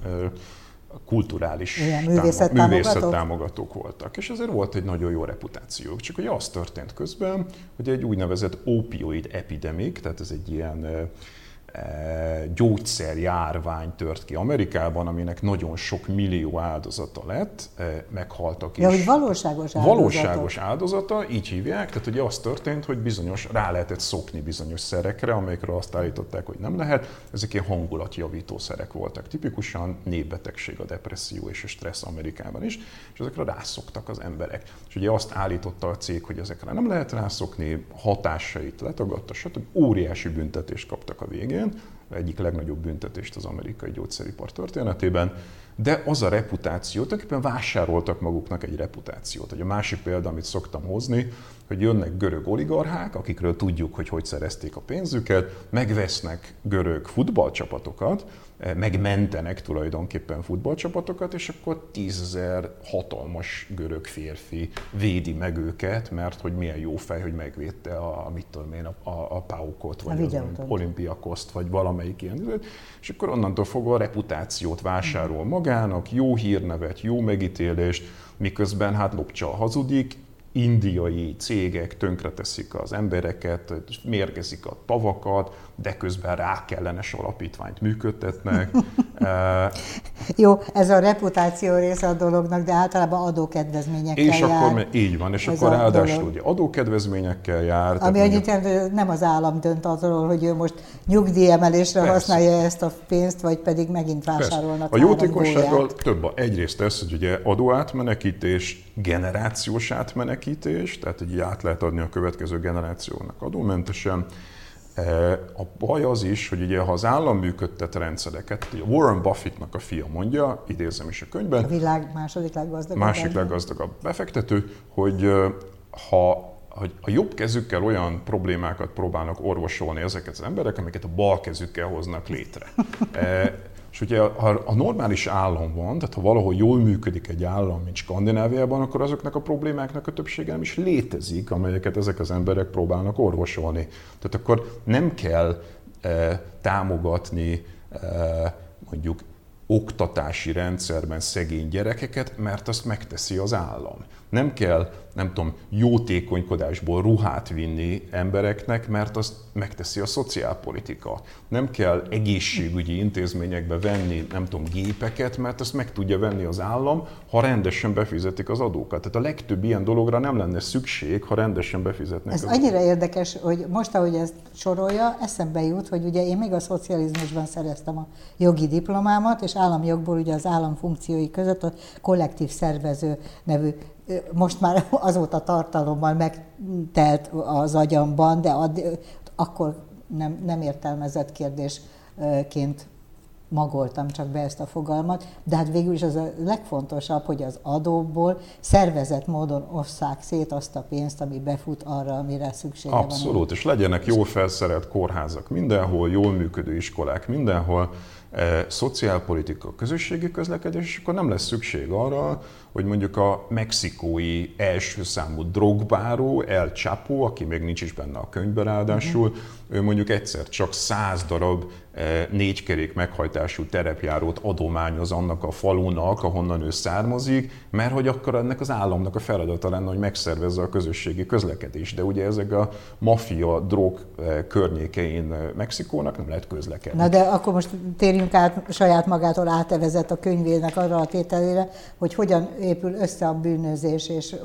kulturális Ilyen művészet támogatók voltak. És ezért volt egy nagyon jó reputációk. Csak hogy az történt közben, hogy egy úgynevezett opioid epidemik, tehát ez egy ilyen Eh, gyógyszerjárvány tört ki Amerikában, aminek nagyon sok millió áldozata lett, eh, meghaltak is. Ja, hogy valóságos áldozata. Valóságos áldozata, így hívják, tehát ugye az történt, hogy bizonyos, rá lehetett szokni bizonyos szerekre, amelyekről azt állították, hogy nem lehet. Ezek ilyen hangulatjavító szerek voltak. Tipikusan népbetegség, a depresszió és a stressz Amerikában is, és ezekre rászoktak az emberek. És ugye azt állította a cég, hogy ezekre nem lehet rászokni, hatásait letagadta, stb. Óriási büntetést kaptak a végén végén, egyik legnagyobb büntetést az amerikai gyógyszeripar történetében, de az a reputáció, tulajdonképpen vásároltak maguknak egy reputációt. Egy a másik példa, amit szoktam hozni, hogy jönnek görög oligarchák, akikről tudjuk, hogy hogy szerezték a pénzüket, megvesznek görög futballcsapatokat, megmentenek tulajdonképpen futballcsapatokat, és akkor tízezer hatalmas görög férfi védi meg őket, mert hogy milyen jó fej, hogy megvédte a, mit tudom én, a, a, a Paukot, vagy a az Olimpiakoszt, vagy valamelyik ilyen. És akkor onnantól fogva a reputációt vásárol magának, jó hírnevet, jó megítélést, miközben hát lopcsal hazudik, indiai cégek tönkreteszik az embereket, mérgezik a tavakat, de közben rá kellenes alapítványt működtetnek. Jó, ez a reputáció része a dolognak, de általában adókedvezményekkel és jár. Akkor, így van, és akkor ráadásul ugye adókedvezményekkel jár. Ami annyit jelent, hogy nem az állam dönt arról, hogy ő most nyugdíjemelésre Persze. használja ezt a pénzt, vagy pedig megint vásárolnak Persze. A jótékonysággal több egyrészt ez, hogy ugye adóátmenekítés, generációs átmenekítés, tehát hogy át lehet adni a következő generációnak adómentesen, E, a baj az is, hogy ugye ha az állam működtet rendszereket, Warren Buffettnak a fia mondja, idézem is a könyvben. A világ második leggazdagabb. Másik leggazdagabb befektető, hogy ha hogy a jobb kezükkel olyan problémákat próbálnak orvosolni ezeket az emberek, amiket a bal kezükkel hoznak létre. És ugye ha a normális állam van, tehát ha valahol jól működik egy állam, mint Skandináviában, akkor azoknak a problémáknak a többsége nem is létezik, amelyeket ezek az emberek próbálnak orvosolni. Tehát akkor nem kell e, támogatni e, mondjuk oktatási rendszerben szegény gyerekeket, mert azt megteszi az állam. Nem kell, nem tudom, jótékonykodásból ruhát vinni embereknek, mert azt megteszi a szociálpolitika. Nem kell egészségügyi intézményekbe venni, nem tudom, gépeket, mert azt meg tudja venni az állam, ha rendesen befizetik az adókat. Tehát a legtöbb ilyen dologra nem lenne szükség, ha rendesen befizetnek. Ez annyira adókat. érdekes, hogy most, ahogy ezt sorolja, eszembe jut, hogy ugye én még a szocializmusban szereztem a jogi diplomámat, és államjogból ugye az állam funkciói között a kollektív szervező nevű most már azóta tartalommal megtelt az agyamban, de ad, akkor nem, nem értelmezett kérdésként magoltam csak be ezt a fogalmat, de hát végül is az a legfontosabb, hogy az adóból szervezett módon osszák szét azt a pénzt, ami befut arra, amire szüksége Abszolút, van. Abszolút, és legyenek jól felszerelt kórházak mindenhol, jól működő iskolák mindenhol, e, szociálpolitika, közösségi közlekedés, és akkor nem lesz szükség arra, hogy mondjuk a mexikói első számú drogbáró, El Chapo, aki még nincs is benne a könyvben ráadásul, uh-huh. ő mondjuk egyszer csak száz darab eh, négykerék meghajtású terepjárót adományoz annak a falunak, ahonnan ő származik, mert hogy akkor ennek az államnak a feladata lenne, hogy megszervezze a közösségi közlekedést. De ugye ezek a maffia drog eh, környékein eh, Mexikónak nem lehet közlekedni. Na de akkor most térjünk térjünk át saját magától átevezett a könyvének arra a tételére, hogy hogyan épül össze a bűnözés, és,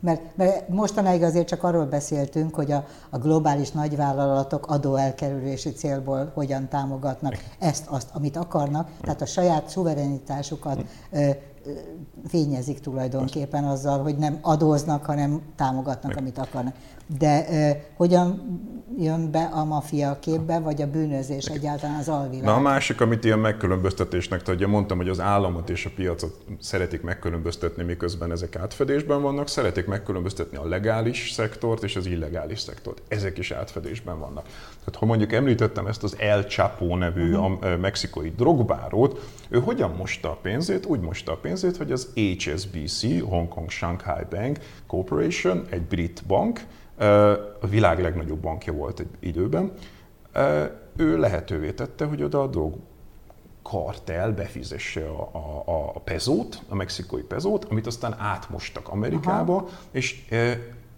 mert, mert mostanáig azért csak arról beszéltünk, hogy a, a globális nagyvállalatok adóelkerülési célból hogyan támogatnak ezt, azt, amit akarnak, tehát a saját szuverenitásukat fényezik tulajdonképpen azzal, hogy nem adóznak, hanem támogatnak, amit akarnak. De hogyan jön be a mafia képbe, vagy a bűnözés egyáltalán az alvilág? Na a másik, amit ilyen megkülönböztetésnek tudja, mondtam, hogy az államot és a piacot szeretik megkülönböztetni, miközben ezek átfedésben vannak, szeretik megkülönböztetni a legális szektort és az illegális szektort. Ezek is átfedésben vannak. Tehát ha mondjuk említettem ezt az El Chapo nevű uh-huh. a, a mexikai drogbárót, ő hogyan mosta a pénzét? Úgy mosta a pénzét, hogy az HSBC, Hong Kong Shanghai Bank Corporation, egy brit bank, a világ legnagyobb bankja volt egy időben, ő lehetővé tette, hogy oda a drog kartel befizesse a, a, a pezót, a mexikói pezót, amit aztán átmostak Amerikába, Aha. és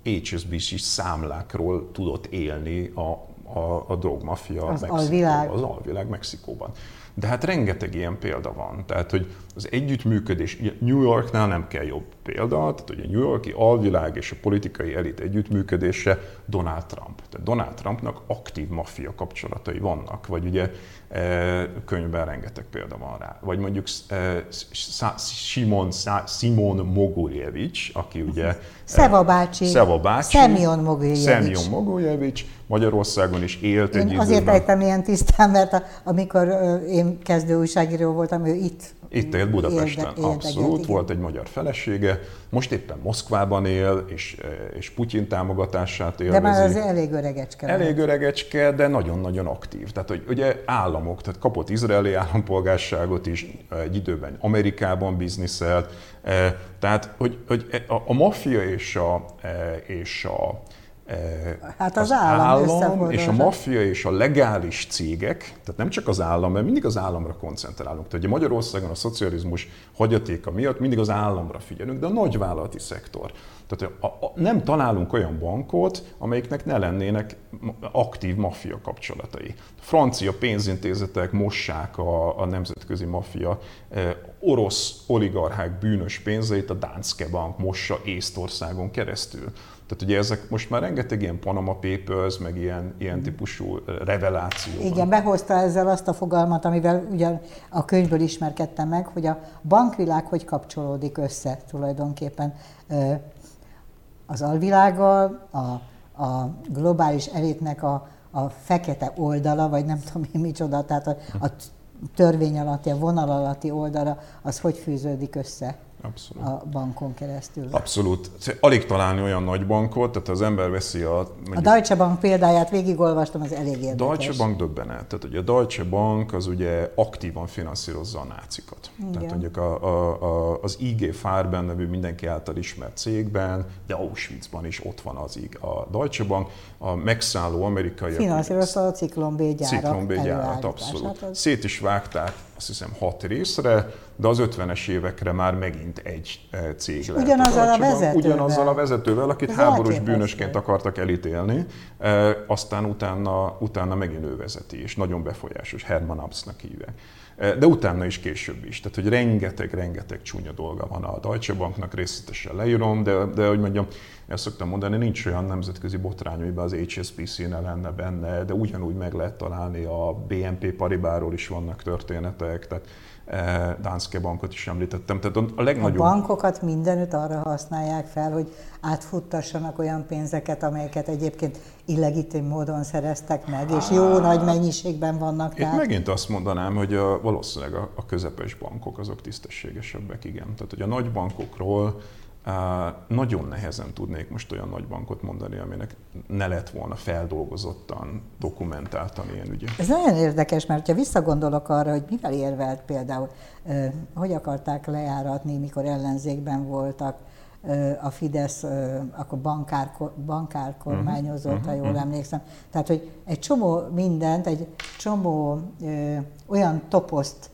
HSBC számlákról tudott élni a, a, a drogmafia az alvilág. az alvilág Mexikóban. De hát rengeteg ilyen példa van. Tehát, hogy az együttműködés, New Yorknál nem kell jobb példa, tehát a New Yorki alvilág és a politikai elit együttműködése Donald Trump. Tehát Donald Trumpnak aktív maffia kapcsolatai vannak, vagy ugye e, könyvben rengeteg példa van rá. Vagy mondjuk e, Simon, Simon Moguljevics, aki ugye... E, Szeva bácsi. Szeva bácsi. Semyon Moguljevics. Semyon Moguljevics. Magyarországon is élt én egy Azért ejtem ilyen tisztán, mert amikor én kezdő újságíró voltam, ő itt itt élt Budapesten, érde, abszolút, igen. volt egy magyar felesége, most éppen Moszkvában él, és, és Putyin támogatását él. De már az elég öregecske. Elég öregecske, de nagyon-nagyon aktív. Tehát, hogy ugye államok, tehát kapott izraeli állampolgárságot is, egy időben Amerikában bizniszelt, e, tehát, hogy, hogy a, a maffia és a, e, és a Hát az, az állam, állam és a maffia és a legális cégek, tehát nem csak az állam, mert mindig az államra koncentrálunk. Tehát ugye Magyarországon a szocializmus hagyatéka miatt mindig az államra figyelünk, de a nagyvállalati szektor. Tehát a, a, nem találunk olyan bankot, amelyiknek ne lennének aktív maffia kapcsolatai. A francia pénzintézetek mossák a, a nemzetközi maffia eh, orosz oligarchák bűnös pénzeit, a Danske Bank mossa Észtországon keresztül. Tehát ugye ezek most már rengeteg ilyen Panama Papers, meg ilyen, ilyen típusú reveláció. Igen, behozta ezzel azt a fogalmat, amivel ugyan a könyvből ismerkedtem meg, hogy a bankvilág hogy kapcsolódik össze tulajdonképpen az alvilággal, a, a globális elitnek a, a fekete oldala, vagy nem tudom én micsoda, tehát a, a törvény alatti, a vonal alatti oldala, az hogy fűződik össze? Abszolút. a bankon keresztül. Abszolút. Alig találni olyan nagy bankot, tehát az ember veszi a... Mondjuk, a Deutsche Bank példáját végigolvastam, az elég érdekes. Deutsche Bank döbbenet. Tehát ugye a Deutsche Bank az ugye aktívan finanszírozza a nácikat. Igen. Tehát mondjuk a, a, a, az IG Farben nevű mindenki által ismert cégben, de Auschwitzban is ott van az IG, a Deutsche Bank, a megszálló amerikai... Finanszírozta a Ciklon B gyárat. Ciklon B gyárat, abszolút. Hát az... Szét is vágták azt hiszem hat részre, de az 50-es évekre már megint egy eh, cég lett. Ugyanazzal a, vezetővel. Ugyanazzal a vezetővel, akit Ez háborús bűnösként akartak elítélni, eh, aztán utána, utána megint ő vezeti, és nagyon befolyásos, Herman Absznak hívják. Eh, de utána is később is. Tehát, hogy rengeteg-rengeteg csúnya dolga van a Deutsche Banknak, részletesen leírom, de, de hogy mondjam, ezt szoktam mondani, nincs olyan nemzetközi botrány, amiben az HSBC ne lenne benne, de ugyanúgy meg lehet találni a BNP Paribáról is vannak történetek, tehát eh, Danske Bankot is említettem. Tehát a, legnagyobb... A bankokat mindenütt arra használják fel, hogy átfuttassanak olyan pénzeket, amelyeket egyébként illegitim módon szereztek meg, és jó nagy mennyiségben vannak. Itt tehát... megint azt mondanám, hogy a, valószínűleg a, a közepes bankok azok tisztességesebbek, igen. Tehát, hogy a nagy bankokról nagyon nehezen tudnék most olyan nagy bankot mondani, aminek ne lett volna feldolgozottan, dokumentáltan ilyen ügye. Ez nagyon érdekes, mert ha visszagondolok arra, hogy mivel érvelt például, hogy akarták lejáratni, mikor ellenzékben voltak, a Fidesz akkor bankár, bankár mhm, kormányozott, uh-huh, ha jól uh-huh. emlékszem. Tehát, hogy egy csomó mindent, egy csomó ö, olyan toposzt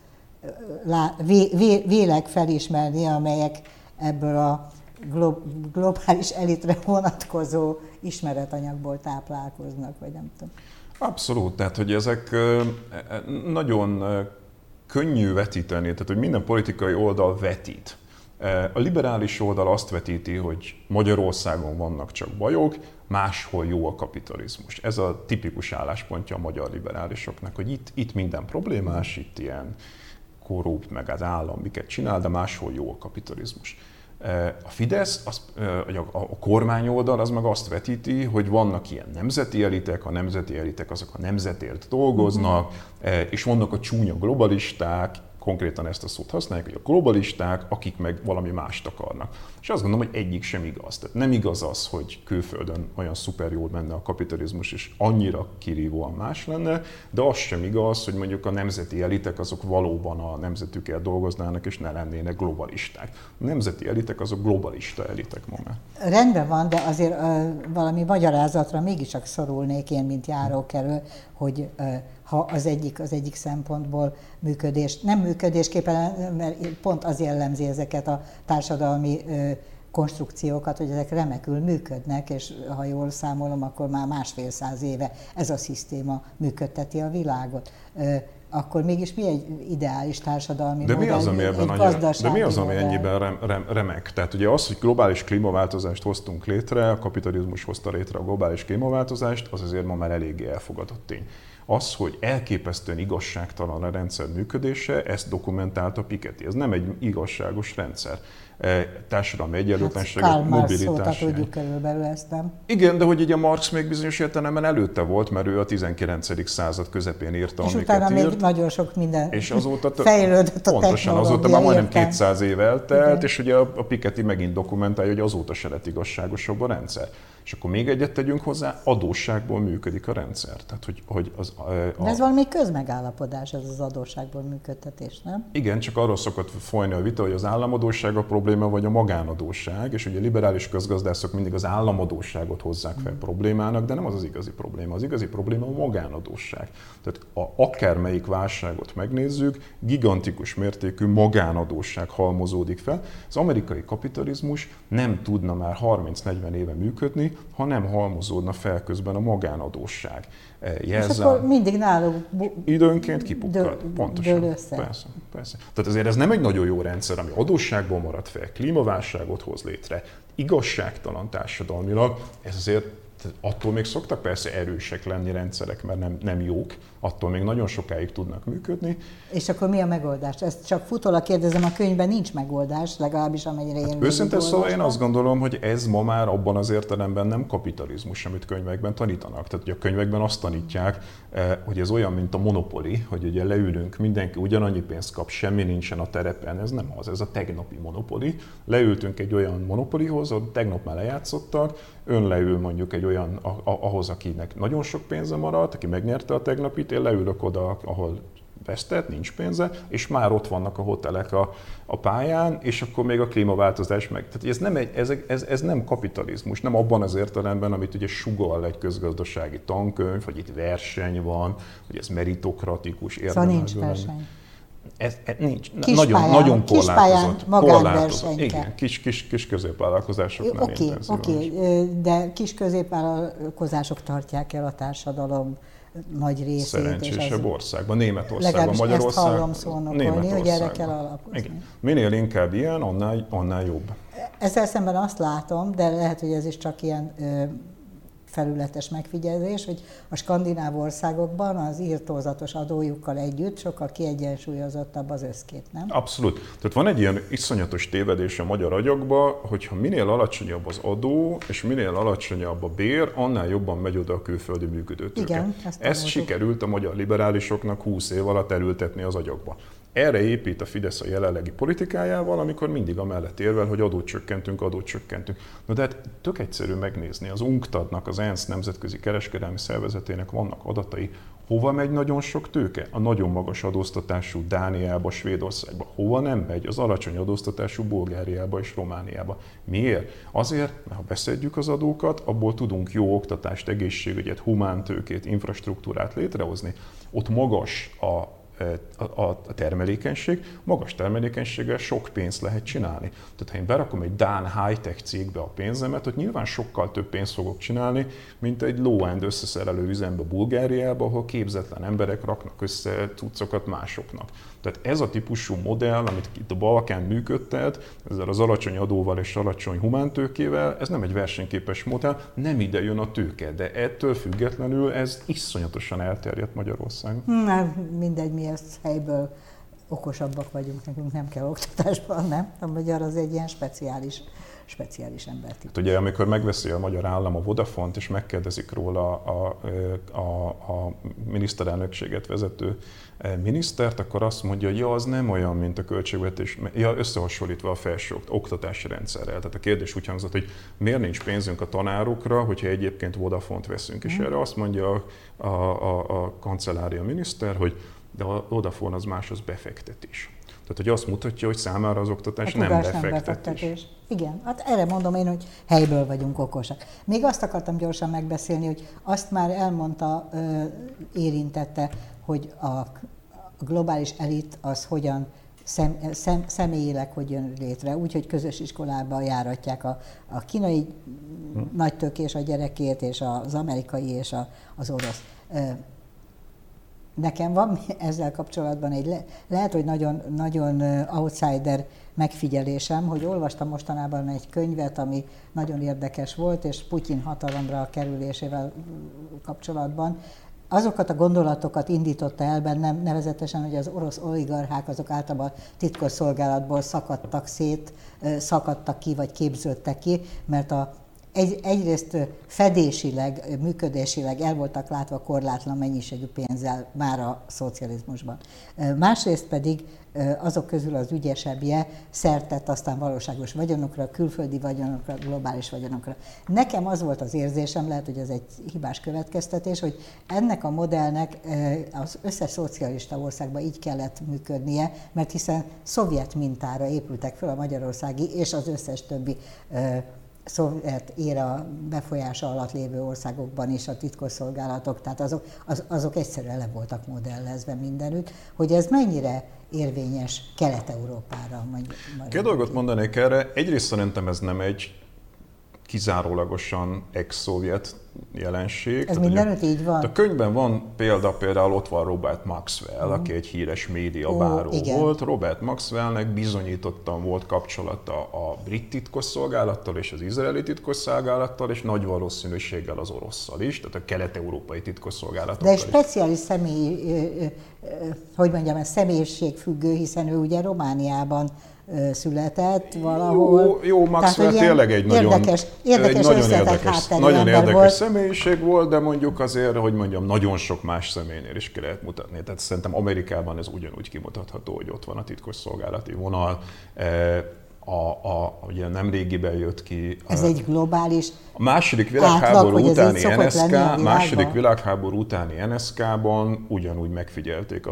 lá, vé, vé, vélek felismerni, amelyek ebből a globális elitre vonatkozó ismeretanyagból táplálkoznak, vagy nem tudom. Abszolút, tehát hogy ezek nagyon könnyű vetíteni, tehát hogy minden politikai oldal vetít. A liberális oldal azt vetíti, hogy Magyarországon vannak csak bajok, máshol jó a kapitalizmus. Ez a tipikus álláspontja a magyar liberálisoknak, hogy itt, itt minden problémás, itt ilyen korrupt, meg az állam miket csinál, de máshol jó a kapitalizmus. A Fidesz, az, a kormány oldal az meg azt vetíti, hogy vannak ilyen nemzeti elitek, a nemzeti elitek azok a nemzetért dolgoznak, uh-huh. és vannak a csúnya globalisták, konkrétan ezt a szót használják, hogy a globalisták, akik meg valami mást akarnak. És azt gondolom, hogy egyik sem igaz. Tehát nem igaz az, hogy külföldön olyan szuper jól menne a kapitalizmus, és annyira kirívóan más lenne, de az sem igaz, hogy mondjuk a nemzeti elitek azok valóban a nemzetükért dolgoznának, és ne lennének globalisták. A nemzeti elitek azok globalista elitek ma már. Rendben van, de azért uh, valami magyarázatra mégiscsak szorulnék én, mint járókerül, hogy uh, ha az egyik, az egyik szempontból működés, nem működésképpen, mert pont az jellemzi ezeket a társadalmi konstrukciókat, hogy ezek remekül működnek, és ha jól számolom, akkor már másfél száz éve ez a szisztéma működteti a világot. Akkor mégis mi egy ideális társadalmi de mi az, ami ebben annyira, De mi az, ami ennyiben rem, rem, remek? Tehát ugye az, hogy globális klímaváltozást hoztunk létre, a kapitalizmus hozta létre a globális klímaváltozást, az azért ma már eléggé elfogadott tény. Az, hogy elképesztően igazságtalan a rendszer működése, ezt dokumentálta Piketty. Ez nem egy igazságos rendszer. E, társadalmi egyenlőtlenséget, hát, mobilitás. tudjuk körülbelül ezt, nem? Igen, de hogy ugye Marx még bizonyos értelemben előtte volt, mert ő a 19. század közepén írta, és amiket utána írt, még nagyon sok minden és azóta fejlődött a Pontosan, azóta már majdnem 200 év eltelt, Igen. és ugye a, a Piketty megint dokumentálja, hogy azóta se lett igazságosabb a rendszer. És akkor még egyet tegyünk hozzá, adósságból működik a rendszer. Tehát, hogy, hogy az, a. De ez valami közmegállapodás, ez az adósságból működtetés, nem? Igen, csak arról szokott folyni a vita, hogy az államadóság a probléma, vagy a magánadóság, és ugye liberális közgazdászok mindig az államadóságot hozzák fel mm. problémának, de nem az az igazi probléma. Az igazi probléma a magánadóság. Tehát a, akármelyik válságot megnézzük, gigantikus mértékű magánadóság halmozódik fel. Az amerikai kapitalizmus nem tudna már 30-40 éve működni, ha nem halmozódna fel közben a magánadósság. Jelzem, És akkor mindig náluk időnként kipukkad. Pontosan. Persze, persze. Tehát azért ez nem egy nagyon jó rendszer, ami adósságból marad fel, klímaválságot hoz létre, igazságtalan társadalmilag, ez azért attól még szoktak persze erősek lenni rendszerek, mert nem, nem jók, attól még nagyon sokáig tudnak működni. És akkor mi a megoldás? Ezt csak futólag kérdezem, a könyvben nincs megoldás, legalábbis amennyire én... Hát őszintén szóval én azt gondolom, hogy ez ma már abban az értelemben nem kapitalizmus, amit könyvekben tanítanak. Tehát hogy a könyvekben azt tanítják, eh, hogy ez olyan, mint a monopoli, hogy ugye leülünk, mindenki ugyanannyi pénzt kap, semmi nincsen a terepen, ez nem az, ez a tegnapi monopoli. Leültünk egy olyan monopolihoz, ahol tegnap már lejátszottak, ön leül mondjuk egy olyan, ahhoz, akinek nagyon sok pénze maradt, aki megnyerte a tegnapit, én leülök oda, ahol vesztett, nincs pénze, és már ott vannak a hotelek a, a pályán, és akkor még a klímaváltozás meg. Tehát ez nem, egy, ez, ez, ez nem kapitalizmus, nem abban az értelemben, amit ugye sugal egy közgazdasági tankönyv, hogy itt verseny van, hogy ez meritokratikus, érdemes. Szóval nincs verseny. Ez, ez nincs. Kis nagyon, pályán, nagyon korlátozott. korlátozott. Igen, kis, kis, kis középvállalkozásoknál Oké, okay, oké, okay, de kis középvállalkozások tartják el a társadalom nagy részét. Szerencsésebb országban, Németországban, Magyarországon. Ezt hallom szónokolni, hogy erre kell alapozni. Igen. Minél inkább ilyen, annál, annál jobb. Ezzel szemben azt látom, de lehet, hogy ez is csak ilyen felületes megfigyelés, hogy a skandináv országokban az írtózatos adójukkal együtt sokkal kiegyensúlyozottabb az összkép, nem? Abszolút. Tehát van egy ilyen iszonyatos tévedés a magyar agyakba, hogyha minél alacsonyabb az adó, és minél alacsonyabb a bér, annál jobban megy oda a külföldi működőtőke. Igen, ezt, ezt sikerült a magyar liberálisoknak 20 év alatt elültetni az agyakba. Erre épít a Fidesz a jelenlegi politikájával, amikor mindig amellett érvel, hogy adót csökkentünk, adót csökkentünk. No de hát tök egyszerű megnézni. Az UNCTAD-nak, az ENSZ nemzetközi kereskedelmi szervezetének vannak adatai, Hova megy nagyon sok tőke? A nagyon magas adóztatású Dániába, Svédországba. Hova nem megy? Az alacsony adóztatású Bulgáriába és Romániába. Miért? Azért, mert ha beszedjük az adókat, abból tudunk jó oktatást, egészségügyet, humántőkét, infrastruktúrát létrehozni. Ott magas a a, a termelékenység, magas termelékenységgel sok pénzt lehet csinálni. Tehát ha én berakom egy Dán high-tech cégbe a pénzemet, ott nyilván sokkal több pénzt fogok csinálni, mint egy low-end összeszerelő üzembe Bulgáriába, ahol képzetlen emberek raknak össze cuccokat másoknak. Tehát ez a típusú modell, amit itt a Balkán működtet, ezzel az alacsony adóval és alacsony humántőkével, ez nem egy versenyképes modell, nem ide jön a tőke, de ettől függetlenül ez iszonyatosan elterjedt Magyarországon. Na, mindegy, mi ezt helyből okosabbak vagyunk, nekünk nem kell oktatásban, nem? A magyar az egy ilyen speciális speciális embert. Hát ugye amikor megveszi a magyar állam a Vodafont, és megkérdezik róla a, a, a miniszterelnökséget vezető minisztert, akkor azt mondja, hogy ja, az nem olyan, mint a költségvetés, ja, összehasonlítva a felső oktatási rendszerrel. Tehát a kérdés úgy hangzott, hogy miért nincs pénzünk a tanárokra, hogyha egyébként Vodafont veszünk. És mm. erre azt mondja a, a, a, a kancellária miniszter, hogy de a Vodafone az más, az befektetés. Tehát, hogy azt mutatja, hogy számára az oktatás nem befektetés. nem befektetés. Igen, hát erre mondom én, hogy helyből vagyunk okosak. Még azt akartam gyorsan megbeszélni, hogy azt már elmondta, érintette, hogy a globális elit az hogyan szem, szem, személyileg hogy jön létre, úgyhogy közös iskolába járatják a, a kínai hm. nagytökés a gyerekét, és az amerikai és a, az orosz. Nekem van ezzel kapcsolatban egy, le, lehet, hogy nagyon, nagyon outsider megfigyelésem, hogy olvastam mostanában egy könyvet, ami nagyon érdekes volt, és Putyin hatalomra kerülésével kapcsolatban azokat a gondolatokat indította el bennem, nevezetesen, hogy az orosz oligarchák azok általában titkos szolgálatból szakadtak szét, szakadtak ki, vagy képződtek ki, mert a egy, egyrészt fedésileg, működésileg el voltak látva korlátlan mennyiségű pénzzel már a szocializmusban. Másrészt pedig azok közül az ügyesebbje szertett aztán valóságos vagyonokra, külföldi vagyonokra, globális vagyonokra. Nekem az volt az érzésem, lehet, hogy ez egy hibás következtetés, hogy ennek a modellnek az összes szocialista országban így kellett működnie, mert hiszen szovjet mintára épültek fel a magyarországi és az összes többi szovjet éra befolyása alatt lévő országokban is a titkosszolgálatok, tehát azok, az, azok egyszerűen le voltak modellezve mindenütt, hogy ez mennyire érvényes Kelet-Európára. Két dolgot mondanék erre. Egyrészt szerintem ez nem egy kizárólagosan ex-szovjet jelenség. Ez mindenütt így van? A könyvben van példa, például ott van Robert Maxwell, mm. aki egy híres média báró volt. Robert Maxwellnek bizonyítottan volt kapcsolata a brit titkosszolgálattal és az izraeli titkosszolgálattal, és nagy valószínűséggel az orosszal is, tehát a kelet-európai titkosszolgálatokkal De egy speciális személy, hogy mondjam, ez személyiségfüggő, hiszen ő ugye Romániában született valahol. Jó, jó Maxwell Tehát, tényleg egy nagyon érdekes, érdekes, egy nagyon érdekes, nagyon érdekes volt. személyiség volt, de mondjuk azért, hogy mondjam, nagyon sok más személynél is ki lehet mutatni. Tehát szerintem Amerikában ez ugyanúgy kimutatható, hogy ott van a titkos szolgálati vonal a, a, ugye nem régiben jött ki. Ez egy globális A második világháború átlag, utáni NSK, második világháború utáni NSK-ban ugyanúgy megfigyelték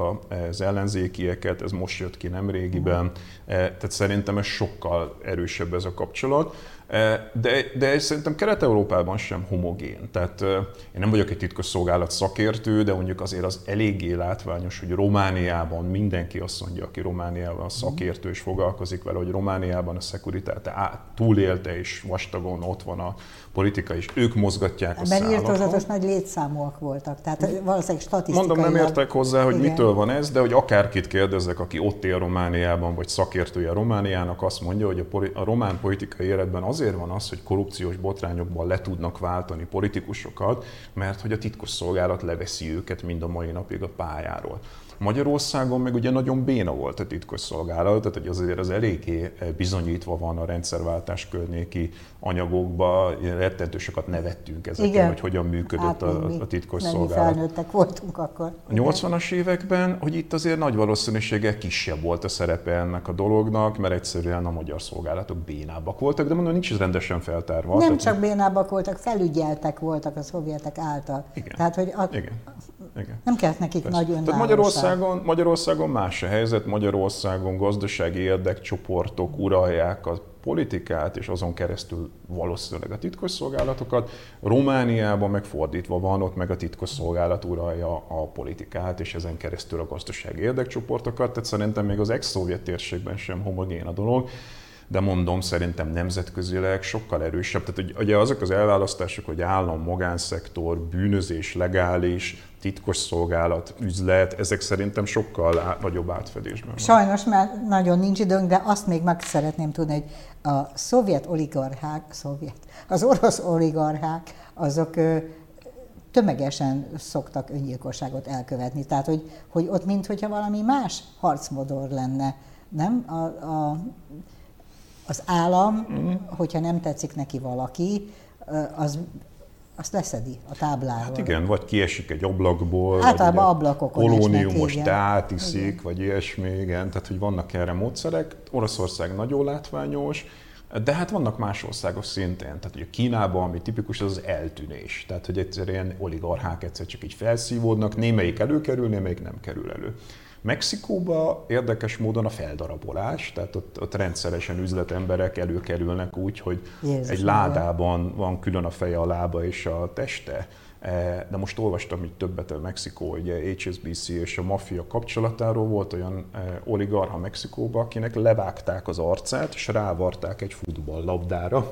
az ellenzékieket, ez most jött ki nem régiben, uh-huh. tehát szerintem ez sokkal erősebb ez a kapcsolat. De, de szerintem Kelet-Európában sem homogén. Tehát én nem vagyok egy titkos szolgálat szakértő, de mondjuk azért az eléggé látványos, hogy Romániában mindenki azt mondja, aki Romániában szakértő és foglalkozik vele, hogy Romániában a szekuritáte túlélte és vastagon ott van a politika, és ők mozgatják a Ebben írtózatos nagy létszámúak voltak, tehát valószínűleg statisztikai. Mondom, nem értek hozzá, hogy igen. mitől van ez, de hogy akárkit kérdezek, aki ott él Romániában, vagy szakértője Romániának, azt mondja, hogy a, a román politikai életben azért van az, hogy korrupciós botrányokban le tudnak váltani politikusokat, mert hogy a titkosszolgálat leveszi őket mind a mai napig a pályáról. Magyarországon meg ugye nagyon béna volt a titkosszolgálat, tehát hogy azért az eléggé bizonyítva van a rendszerváltás környéki anyagokba, rettentő sokat nevettünk ezeken, Igen. hogy hogyan működött hát, a, a titkosszolgálat. felnőttek voltunk akkor. A 80-as években, hogy itt azért nagy valószínűséggel kisebb volt a szerepe ennek a dolognak, mert egyszerűen a magyar szolgálatok bénábbak voltak, de mondom, nincs ez rendesen feltárva. Nem tehát, csak bénábbak voltak, felügyeltek voltak a szovjetek által. Igen. Tehát, hogy a, Igen. Igen. Nem kellett nekik Persze. nagy Tehát Magyarország Magyarországon, Magyarországon más a helyzet. Magyarországon gazdasági érdekcsoportok uralják a politikát, és azon keresztül valószínűleg a titkosszolgálatokat. Romániában megfordítva van, ott meg a titkosszolgálat uralja a politikát, és ezen keresztül a gazdasági érdekcsoportokat. Tehát szerintem még az ex-szovjet térségben sem homogén a dolog de mondom, szerintem nemzetközileg sokkal erősebb. Tehát ugye azok az elválasztások, hogy állam, magánszektor, bűnözés, legális, titkos szolgálat, üzlet, ezek szerintem sokkal át, nagyobb átfedésben van. Sajnos már nagyon nincs időnk, de azt még meg szeretném tudni, hogy a szovjet oligarchák, szovjet, az orosz oligarchák, azok tömegesen szoktak öngyilkosságot elkövetni. Tehát, hogy, hogy ott mintha valami más harcmodor lenne, nem? A, a, az állam, mm. hogyha nem tetszik neki valaki, az azt leszedi a tábláról. Hát igen, vagy kiesik egy ablakból, Általában vagy ablakokon kolóniumos teát iszik, vagy ilyesmi, igen, tehát hogy vannak erre módszerek. Oroszország nagyon látványos, de hát vannak más országok szintén. Tehát ugye Kínában, ami tipikus, az az eltűnés. Tehát, hogy egyszerűen oligarchák egyszer csak így felszívódnak, némelyik előkerül, némelyik nem kerül elő. Mexikóba érdekes módon a feldarabolás, tehát ott, ott rendszeresen üzletemberek előkerülnek úgy, hogy Jézus egy ládában van külön a feje, a lába és a teste, de most olvastam így többet a Mexikó, ugye HSBC és a maffia kapcsolatáról volt olyan e, oligarha Mexikóba, akinek levágták az arcát, és rávarták egy futballlabdára,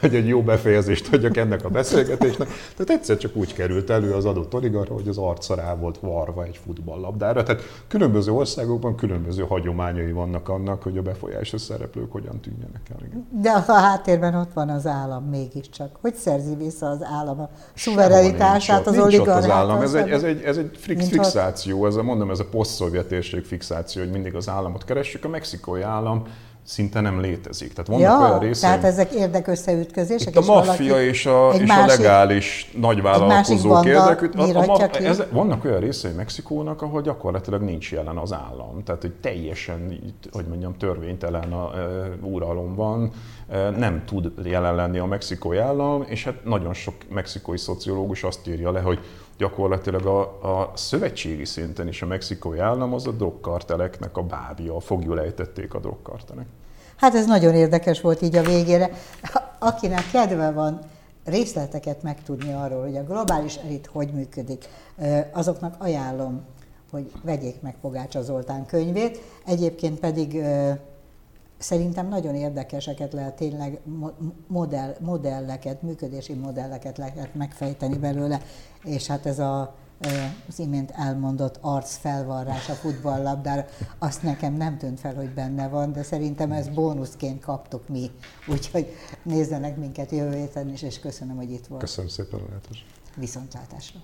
hogy egy jó befejezést adjak ennek a beszélgetésnek. Tehát egyszer csak úgy került elő az adott oligarha, hogy az arca rá volt varva egy futballlabdára. Tehát különböző országokban különböző hagyományai vannak annak, hogy a befolyásos szereplők hogyan tűnjenek el. De a háttérben ott van az állam mégiscsak. Hogy szerzi vissza az állam a szuverenitást? Mentalitását az oligarchát. Ez egy, ez egy, ez egy fix, fixáció, ez a, mondom, ez a poszt térség fixáció, hogy mindig az államot keressük. A mexikói állam szinte nem létezik. Tehát vannak ja, olyan részei... tehát ezek érdekösszeütközések? Itt a maffia és a, és másik, a legális nagyvállalkozók a, ez, vannak olyan részei Mexikónak, ahol gyakorlatilag nincs jelen az állam. Tehát, hogy teljesen, hogy mondjam, törvénytelen a, e, uralom van, e, nem tud jelen lenni a mexikói állam, és hát nagyon sok mexikói szociológus azt írja le, hogy gyakorlatilag a, a szövetségi szinten is a mexikói állam az a drogkarteleknek a bábja, fogjul ejtették a drogkartelek. Hát ez nagyon érdekes volt így a végére. Akinek kedve van részleteket megtudni arról, hogy a globális elit hogy működik, azoknak ajánlom, hogy vegyék meg Pogácsa Zoltán könyvét. Egyébként pedig szerintem nagyon érdekeseket lehet tényleg modell, modelleket, működési modelleket lehet megfejteni belőle, és hát ez a az imént elmondott arc felvarrás a futballlabdára, azt nekem nem tűnt fel, hogy benne van, de szerintem ez bónuszként kaptuk mi. Úgyhogy nézzenek minket jövő héten is, és köszönöm, hogy itt volt. Köszönöm szépen a lehetőséget. Viszontlátásra.